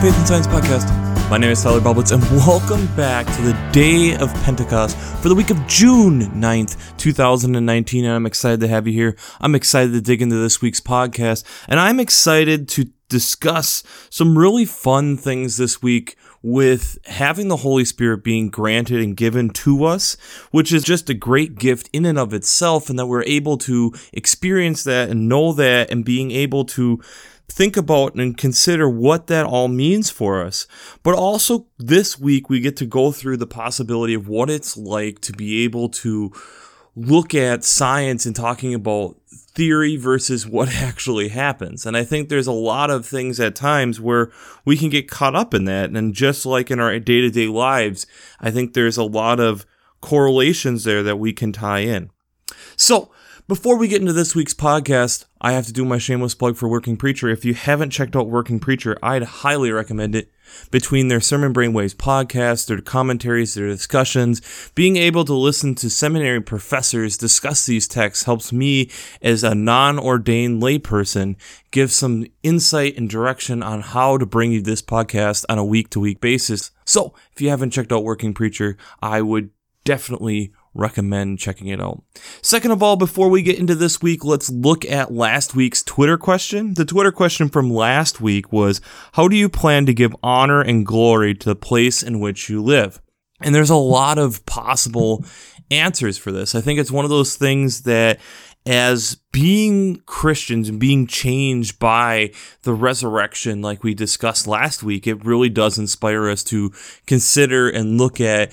Faith and Science Podcast. My name is Tyler Bublitz, and welcome back to the day of Pentecost for the week of June 9th, 2019. And I'm excited to have you here. I'm excited to dig into this week's podcast, and I'm excited to discuss some really fun things this week with having the Holy Spirit being granted and given to us, which is just a great gift in and of itself, and that we're able to experience that and know that and being able to think about and consider what that all means for us. But also this week, we get to go through the possibility of what it's like to be able to look at science and talking about theory versus what actually happens. And I think there's a lot of things at times where we can get caught up in that. And just like in our day to day lives, I think there's a lot of correlations there that we can tie in. So, before we get into this week's podcast, I have to do my shameless plug for Working Preacher. If you haven't checked out Working Preacher, I'd highly recommend it. Between their Sermon Brainwaves podcast, their commentaries, their discussions, being able to listen to seminary professors discuss these texts helps me, as a non ordained layperson, give some insight and direction on how to bring you this podcast on a week to week basis. So, if you haven't checked out Working Preacher, I would definitely recommend checking it out. Second of all, before we get into this week, let's look at last week's Twitter question. The Twitter question from last week was How do you plan to give honor and glory to the place in which you live? And there's a lot of possible answers for this. I think it's one of those things that as being Christians and being changed by the resurrection, like we discussed last week, it really does inspire us to consider and look at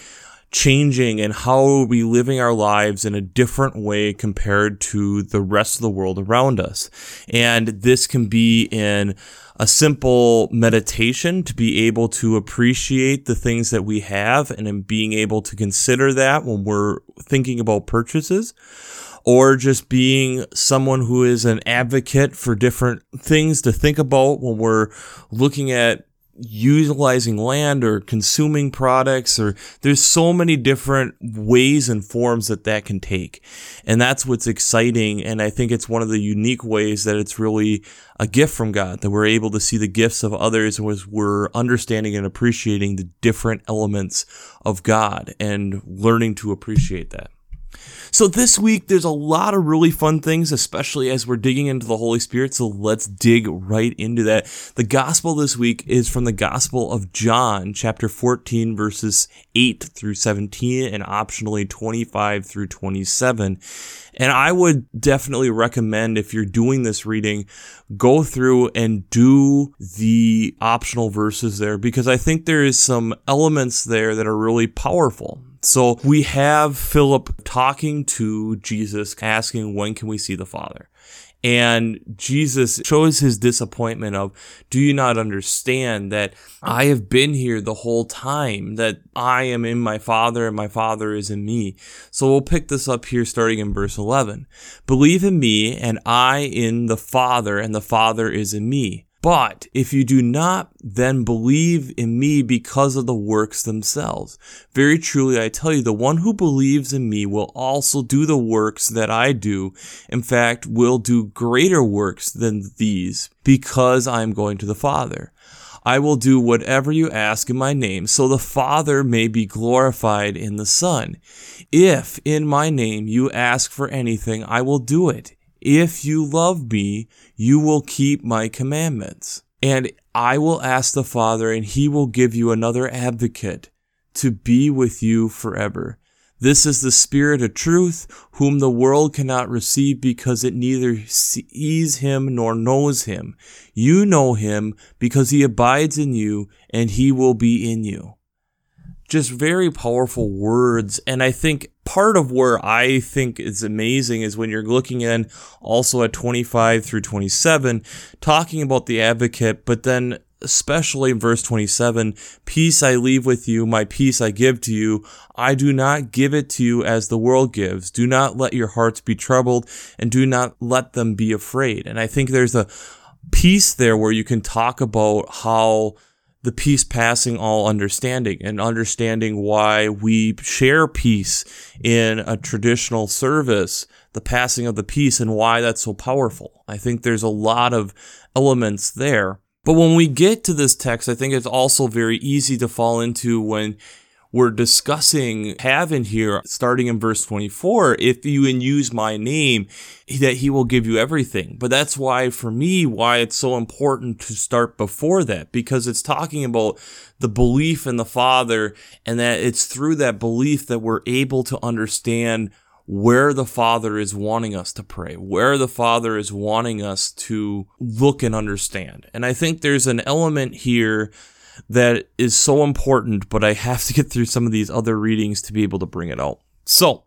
changing and how are we living our lives in a different way compared to the rest of the world around us. And this can be in a simple meditation to be able to appreciate the things that we have and in being able to consider that when we're thinking about purchases or just being someone who is an advocate for different things to think about when we're looking at utilizing land or consuming products or there's so many different ways and forms that that can take. And that's what's exciting and i think it's one of the unique ways that it's really a gift from god that we're able to see the gifts of others as we're understanding and appreciating the different elements of god and learning to appreciate that so this week, there's a lot of really fun things, especially as we're digging into the Holy Spirit. So let's dig right into that. The gospel this week is from the Gospel of John, chapter 14, verses 8 through 17, and optionally 25 through 27. And I would definitely recommend if you're doing this reading, go through and do the optional verses there because I think there is some elements there that are really powerful. So we have Philip talking to Jesus, asking, When can we see the Father? And Jesus shows his disappointment of, do you not understand that I have been here the whole time, that I am in my Father and my Father is in me? So we'll pick this up here starting in verse 11. Believe in me and I in the Father and the Father is in me. But if you do not then believe in me because of the works themselves, very truly I tell you, the one who believes in me will also do the works that I do. In fact, will do greater works than these because I am going to the Father. I will do whatever you ask in my name, so the Father may be glorified in the Son. If in my name you ask for anything, I will do it. If you love me, you will keep my commandments. And I will ask the Father, and he will give you another advocate to be with you forever. This is the Spirit of truth, whom the world cannot receive because it neither sees him nor knows him. You know him because he abides in you, and he will be in you just very powerful words. And I think part of where I think is amazing is when you're looking in also at 25 through 27, talking about the advocate, but then especially in verse 27 Peace I leave with you, my peace I give to you. I do not give it to you as the world gives. Do not let your hearts be troubled, and do not let them be afraid. And I think there's a piece there where you can talk about how the peace passing all understanding and understanding why we share peace in a traditional service, the passing of the peace and why that's so powerful. I think there's a lot of elements there. But when we get to this text, I think it's also very easy to fall into when we're discussing having here, starting in verse 24, if you and use my name, that he will give you everything. But that's why, for me, why it's so important to start before that, because it's talking about the belief in the Father, and that it's through that belief that we're able to understand where the Father is wanting us to pray, where the Father is wanting us to look and understand. And I think there's an element here that is so important, but I have to get through some of these other readings to be able to bring it out. So,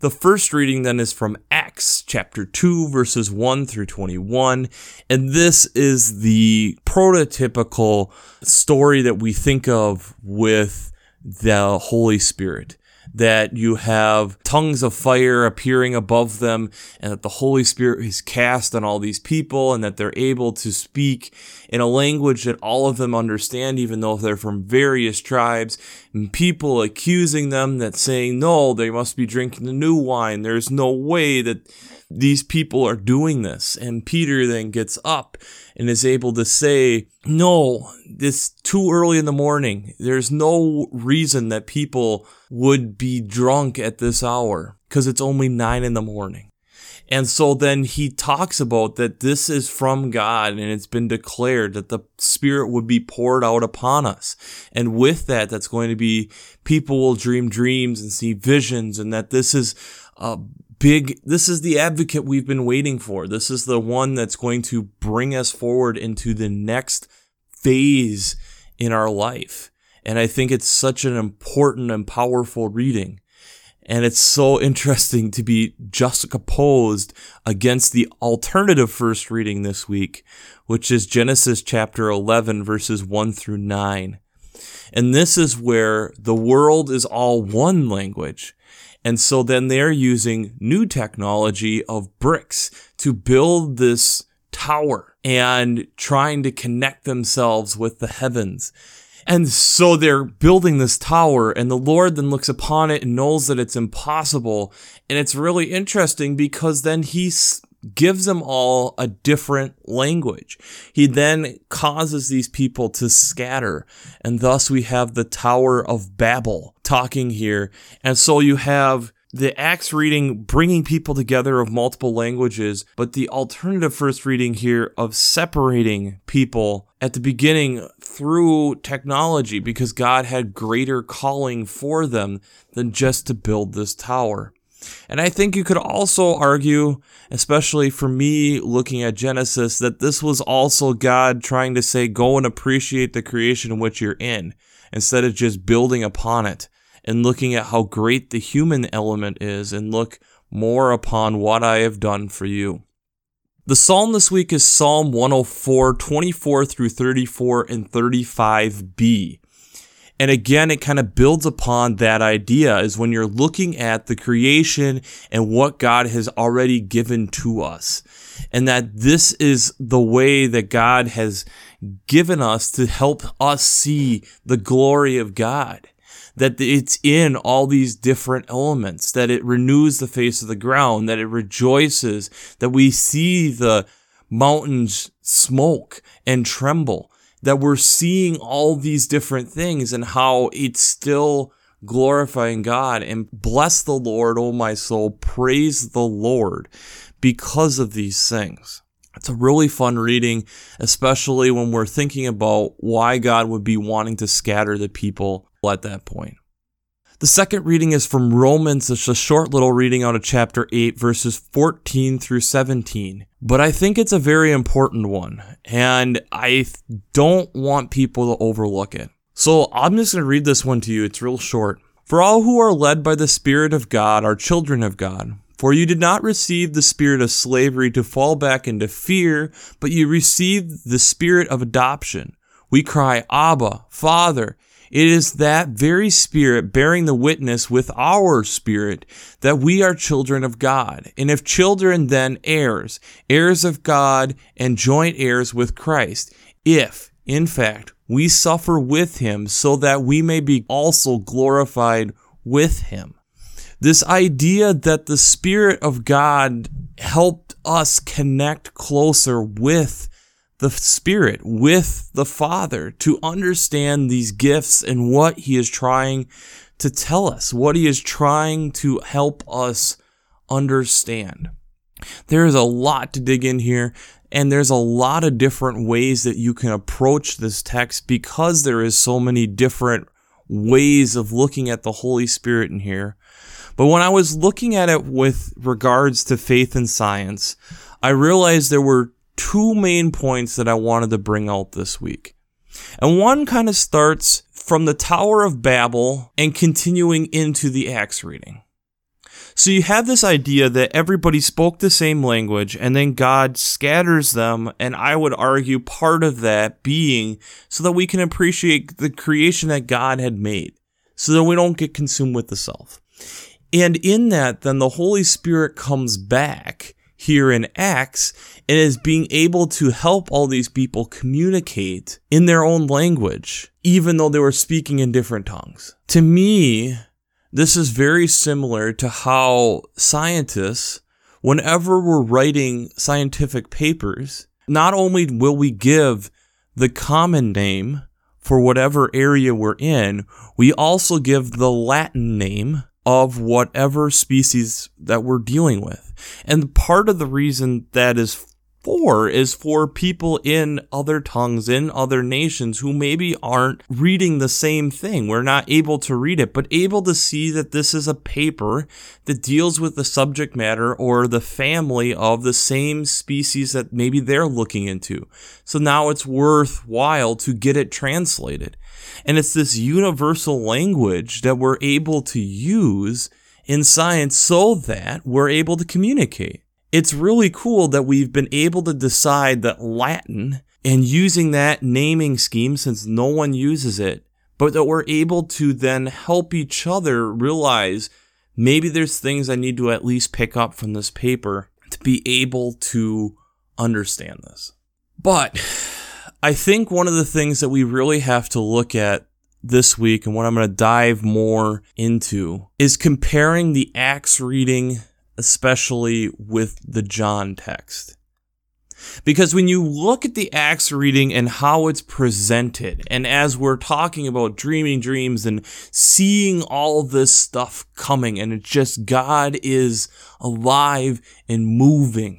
the first reading then is from Acts chapter 2, verses 1 through 21. And this is the prototypical story that we think of with the Holy Spirit that you have tongues of fire appearing above them and that the Holy Spirit is cast on all these people and that they're able to speak in a language that all of them understand, even though they're from various tribes and people accusing them that saying, no, they must be drinking the new wine. There's no way that these people are doing this. And Peter then gets up and is able to say, no, it's too early in the morning. There's no reason that people would be drunk at this hour because it's only nine in the morning. And so then he talks about that this is from God and it's been declared that the Spirit would be poured out upon us. And with that, that's going to be people will dream dreams and see visions and that this is a big, this is the advocate we've been waiting for. This is the one that's going to bring us forward into the next phase in our life. And I think it's such an important and powerful reading. And it's so interesting to be juxtaposed against the alternative first reading this week, which is Genesis chapter 11, verses 1 through 9. And this is where the world is all one language. And so then they're using new technology of bricks to build this tower and trying to connect themselves with the heavens. And so they're building this tower, and the Lord then looks upon it and knows that it's impossible. And it's really interesting because then he gives them all a different language. He then causes these people to scatter, and thus we have the Tower of Babel talking here. And so you have the Acts reading bringing people together of multiple languages, but the alternative first reading here of separating people at the beginning through technology because God had greater calling for them than just to build this tower. And I think you could also argue, especially for me looking at Genesis, that this was also God trying to say, go and appreciate the creation in which you're in, instead of just building upon it and looking at how great the human element is and look more upon what I have done for you. The psalm this week is Psalm 104, 24 through 34 and 35b. And again, it kind of builds upon that idea is when you're looking at the creation and what God has already given to us. And that this is the way that God has given us to help us see the glory of God that it's in all these different elements, that it renews the face of the ground, that it rejoices, that we see the mountains smoke and tremble, that we're seeing all these different things and how it's still glorifying God and bless the Lord, O my soul, praise the Lord because of these things. It's a really fun reading, especially when we're thinking about why God would be wanting to scatter the people at that point. The second reading is from Romans. It's a short little reading out of chapter 8, verses 14 through 17. But I think it's a very important one, and I don't want people to overlook it. So I'm just going to read this one to you. It's real short. For all who are led by the Spirit of God are children of God. For you did not receive the spirit of slavery to fall back into fear, but you received the spirit of adoption. We cry, Abba, Father. It is that very Spirit bearing the witness with our spirit that we are children of God. And if children, then heirs, heirs of God and joint heirs with Christ. If, in fact, we suffer with him so that we may be also glorified with him. This idea that the Spirit of God helped us connect closer with the Spirit, with the Father to understand these gifts and what He is trying to tell us, what He is trying to help us understand. There is a lot to dig in here, and there's a lot of different ways that you can approach this text because there is so many different ways of looking at the Holy Spirit in here. But when I was looking at it with regards to faith and science, I realized there were two main points that I wanted to bring out this week. And one kind of starts from the Tower of Babel and continuing into the Acts reading. So you have this idea that everybody spoke the same language and then God scatters them, and I would argue part of that being so that we can appreciate the creation that God had made, so that we don't get consumed with the self. And in that, then the Holy Spirit comes back here in Acts and is being able to help all these people communicate in their own language, even though they were speaking in different tongues. To me, this is very similar to how scientists, whenever we're writing scientific papers, not only will we give the common name for whatever area we're in, we also give the Latin name of whatever species that we're dealing with. And part of the reason that is for is for people in other tongues, in other nations who maybe aren't reading the same thing. We're not able to read it, but able to see that this is a paper that deals with the subject matter or the family of the same species that maybe they're looking into. So now it's worthwhile to get it translated. And it's this universal language that we're able to use in science so that we're able to communicate it's really cool that we've been able to decide that Latin and using that naming scheme since no one uses it, but that we're able to then help each other realize maybe there's things I need to at least pick up from this paper to be able to understand this. But I think one of the things that we really have to look at this week and what I'm going to dive more into is comparing the Acts reading especially with the John text. Because when you look at the Acts reading and how it's presented, and as we're talking about dreaming dreams and seeing all this stuff coming, and it's just God is alive and moving,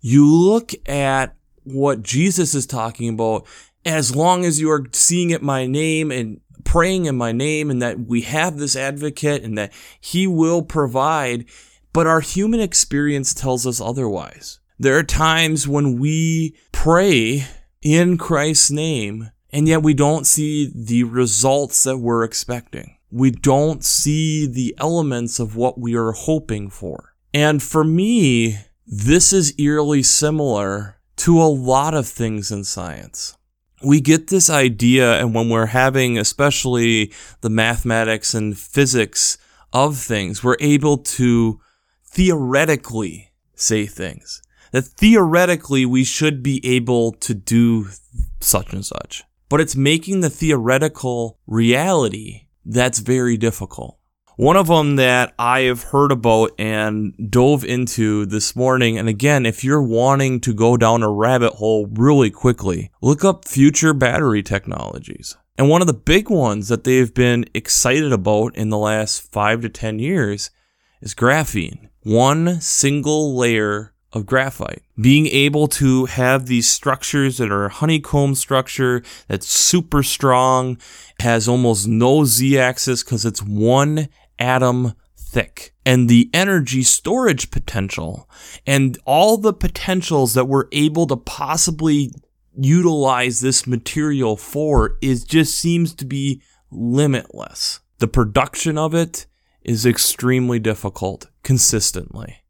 you look at what Jesus is talking about as long as you are seeing it my name and praying in my name, and that we have this advocate and that he will provide but our human experience tells us otherwise. There are times when we pray in Christ's name, and yet we don't see the results that we're expecting. We don't see the elements of what we are hoping for. And for me, this is eerily similar to a lot of things in science. We get this idea, and when we're having, especially the mathematics and physics of things, we're able to theoretically say things. That theoretically we should be able to do such and such. But it's making the theoretical reality that's very difficult. One of them that I have heard about and dove into this morning, and again, if you're wanting to go down a rabbit hole really quickly, look up future battery technologies. And one of the big ones that they've been excited about in the last five to 10 years is graphene one single layer of graphite. Being able to have these structures that are a honeycomb structure that's super strong, has almost no z axis because it's one atom thick. And the energy storage potential and all the potentials that we're able to possibly utilize this material for is just seems to be limitless. The production of it is extremely difficult consistently.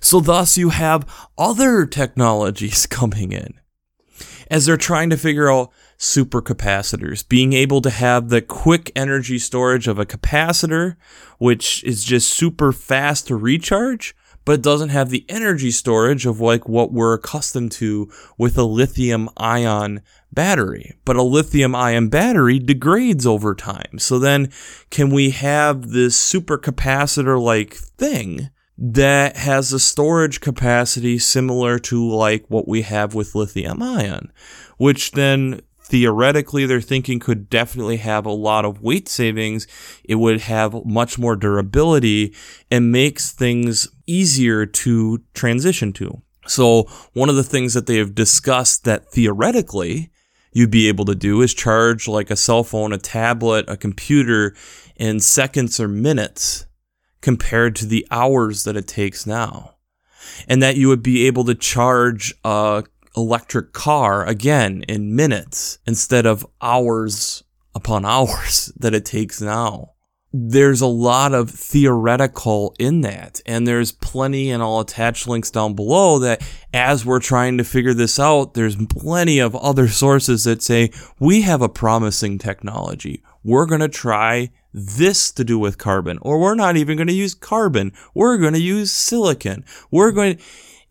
So, thus, you have other technologies coming in as they're trying to figure out supercapacitors, being able to have the quick energy storage of a capacitor, which is just super fast to recharge, but it doesn't have the energy storage of like what we're accustomed to with a lithium ion battery. But a lithium ion battery degrades over time. So then can we have this supercapacitor like thing that has a storage capacity similar to like what we have with lithium ion, which then theoretically they're thinking could definitely have a lot of weight savings. It would have much more durability and makes things easier to transition to. So one of the things that they have discussed that theoretically you'd be able to do is charge like a cell phone, a tablet, a computer in seconds or minutes compared to the hours that it takes now. And that you would be able to charge a electric car again in minutes instead of hours upon hours that it takes now. There's a lot of theoretical in that, and there's plenty, and I'll attach links down below that as we're trying to figure this out, there's plenty of other sources that say we have a promising technology. We're going to try this to do with carbon, or we're not even going to use carbon. We're going to use silicon. We're going,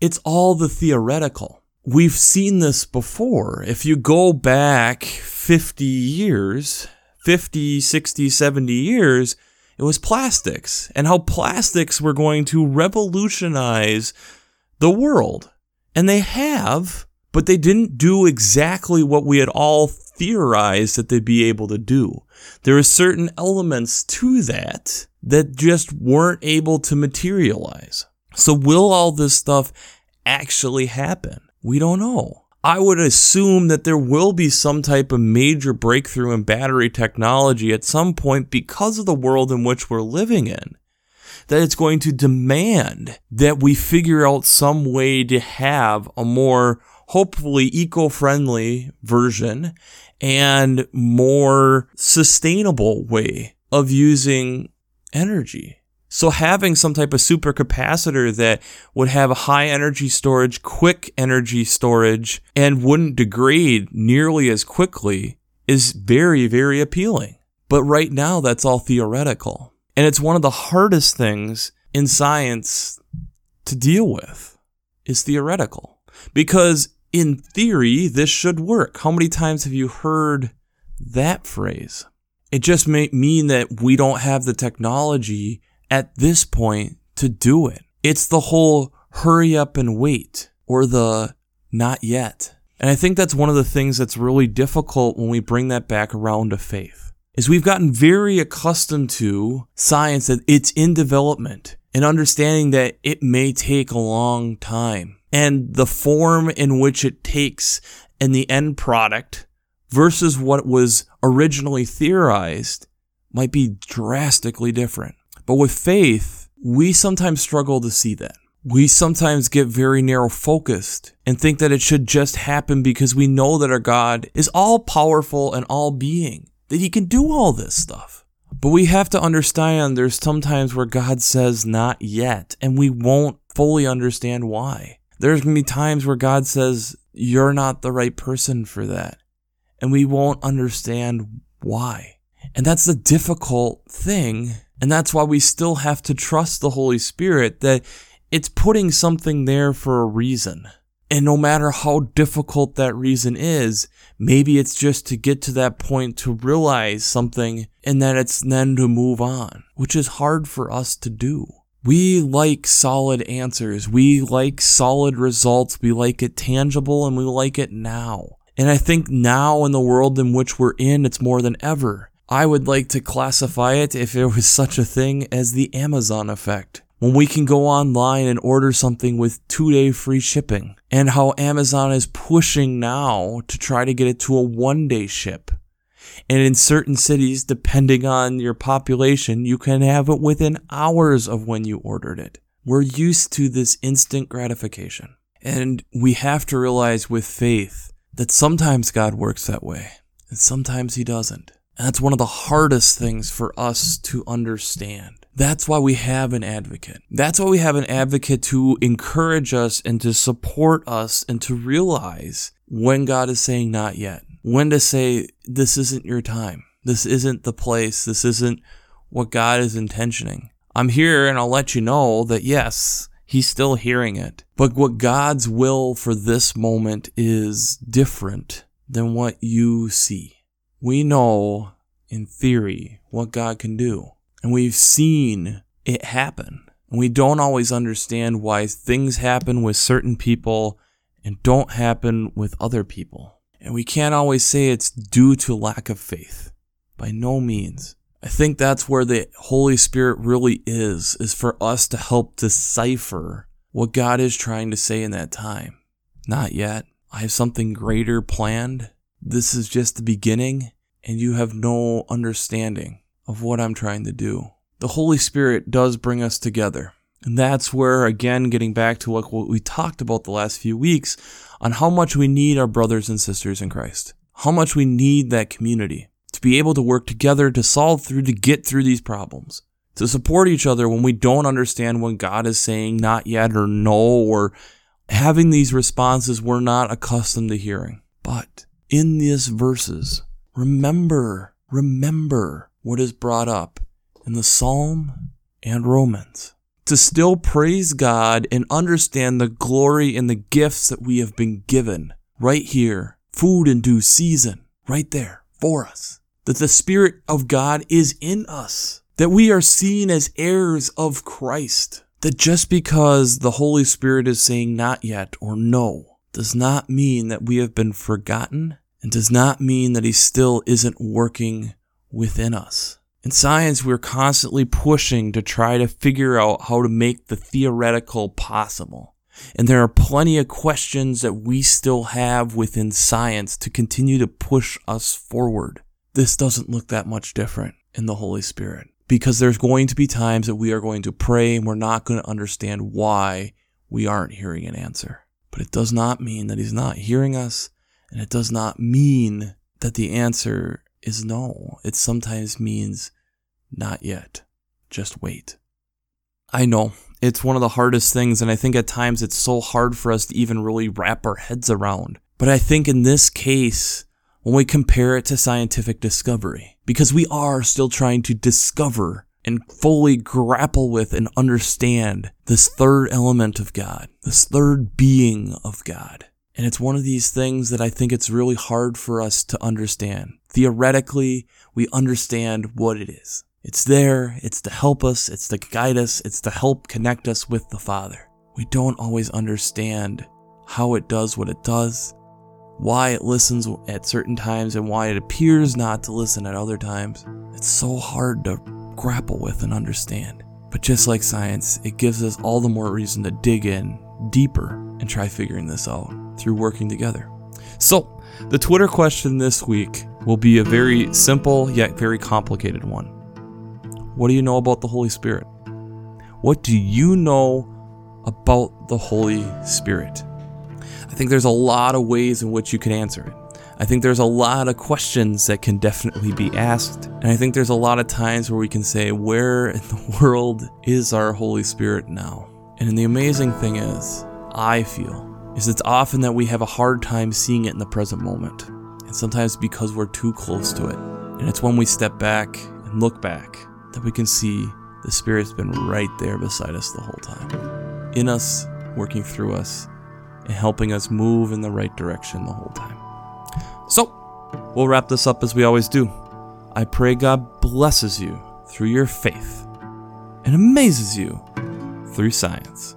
it's all the theoretical we've seen this before. If you go back 50 years, 50, 60, 70 years, it was plastics and how plastics were going to revolutionize the world. And they have, but they didn't do exactly what we had all theorized that they'd be able to do. There are certain elements to that that just weren't able to materialize. So will all this stuff actually happen? We don't know. I would assume that there will be some type of major breakthrough in battery technology at some point because of the world in which we're living in. That it's going to demand that we figure out some way to have a more hopefully eco friendly version and more sustainable way of using energy. So having some type of supercapacitor that would have a high energy storage, quick energy storage, and wouldn't degrade nearly as quickly is very, very appealing. But right now, that's all theoretical. And it's one of the hardest things in science to deal with is theoretical. Because in theory, this should work. How many times have you heard that phrase? It just may mean that we don't have the technology at this point to do it. It's the whole hurry up and wait or the not yet. And I think that's one of the things that's really difficult when we bring that back around to faith. Is we've gotten very accustomed to science that it's in development and understanding that it may take a long time and the form in which it takes and the end product versus what was originally theorized might be drastically different. But with faith, we sometimes struggle to see that. We sometimes get very narrow focused and think that it should just happen because we know that our God is all powerful and all being, that He can do all this stuff. But we have to understand there's sometimes where God says not yet, and we won't fully understand why. There's gonna be times where God says, You're not the right person for that. And we won't understand why. And that's the difficult thing and that's why we still have to trust the Holy Spirit that it's putting something there for a reason. And no matter how difficult that reason is, maybe it's just to get to that point to realize something and that it's then to move on, which is hard for us to do. We like solid answers. We like solid results. We like it tangible and we like it now. And I think now in the world in which we're in, it's more than ever. I would like to classify it, if there was such a thing, as the Amazon effect. When we can go online and order something with two day free shipping, and how Amazon is pushing now to try to get it to a one day ship. And in certain cities, depending on your population, you can have it within hours of when you ordered it. We're used to this instant gratification. And we have to realize with faith that sometimes God works that way, and sometimes He doesn't. And that's one of the hardest things for us to understand. That's why we have an advocate. That's why we have an advocate to encourage us and to support us and to realize when God is saying not yet. When to say, this isn't your time. This isn't the place. This isn't what God is intentioning. I'm here and I'll let you know that yes, He's still hearing it. But what God's will for this moment is different than what you see we know in theory what God can do. And we've seen it happen. And we don't always understand why things happen with certain people and don't happen with other people. And we can't always say it's due to lack of faith. By no means. I think that's where the Holy Spirit really is, is for us to help decipher what God is trying to say in that time. Not yet. I have something greater planned. This is just the beginning, and you have no understanding of what I'm trying to do. The Holy Spirit does bring us together. And that's where, again, getting back to what, we talked about the last few weeks on how much we need our brothers and sisters in Christ, how much we need that community to be able to work together to solve through, to get through these problems, to support each other when we don't understand what God is saying not yet or no, or having these responses we're not accustomed to hearing. But in these verses, remember, remember what is brought up in the Psalm and Romans to still praise God and understand the glory and the gifts that we have been given right here, food in due season, right there for us. That the Spirit of God is in us, that we are seen as heirs of Christ. That just because the Holy Spirit is saying not yet or no does not mean that we have been forgotten and does not mean that He still isn't working within us. In science, we're constantly pushing to try to figure out how to make the theoretical possible. And there are plenty of questions that we still have within science to continue to push us forward. This doesn't look that much different in the Holy Spirit because there's going to be times that we are going to pray and we're not going to understand why we aren't hearing an answer. But it does not mean that He's not hearing us, and it does not mean that the answer is no. It sometimes means not yet. Just wait. I know it's one of the hardest things, and I think at times it's so hard for us to even really wrap our heads around. But I think in this case, when we compare it to scientific discovery, because we are still trying to discover and fully grapple with and understand this third element of God, this third being of God. And it's one of these things that I think it's really hard for us to understand. Theoretically, we understand what it is. It's there, it's to help us, it's to guide us, it's to help connect us with the Father. We don't always understand how it does what it does, why it listens at certain times, and why it appears not to listen at other times. It's so hard to grapple with and understand. But just like science, it gives us all the more reason to dig in deeper and try figuring this out through working together. So, the Twitter question this week will be a very simple yet very complicated one. What do you know about the Holy Spirit? What do you know about the Holy Spirit? I think there's a lot of ways in which you can answer it. I think there's a lot of questions that can definitely be asked. And I think there's a lot of times where we can say, Where in the world is our Holy Spirit now? And the amazing thing is, I feel is it's often that we have a hard time seeing it in the present moment. And sometimes because we're too close to it. And it's when we step back and look back that we can see the Spirit's been right there beside us the whole time. In us, working through us, and helping us move in the right direction the whole time. So, we'll wrap this up as we always do. I pray God blesses you through your faith and amazes you through science.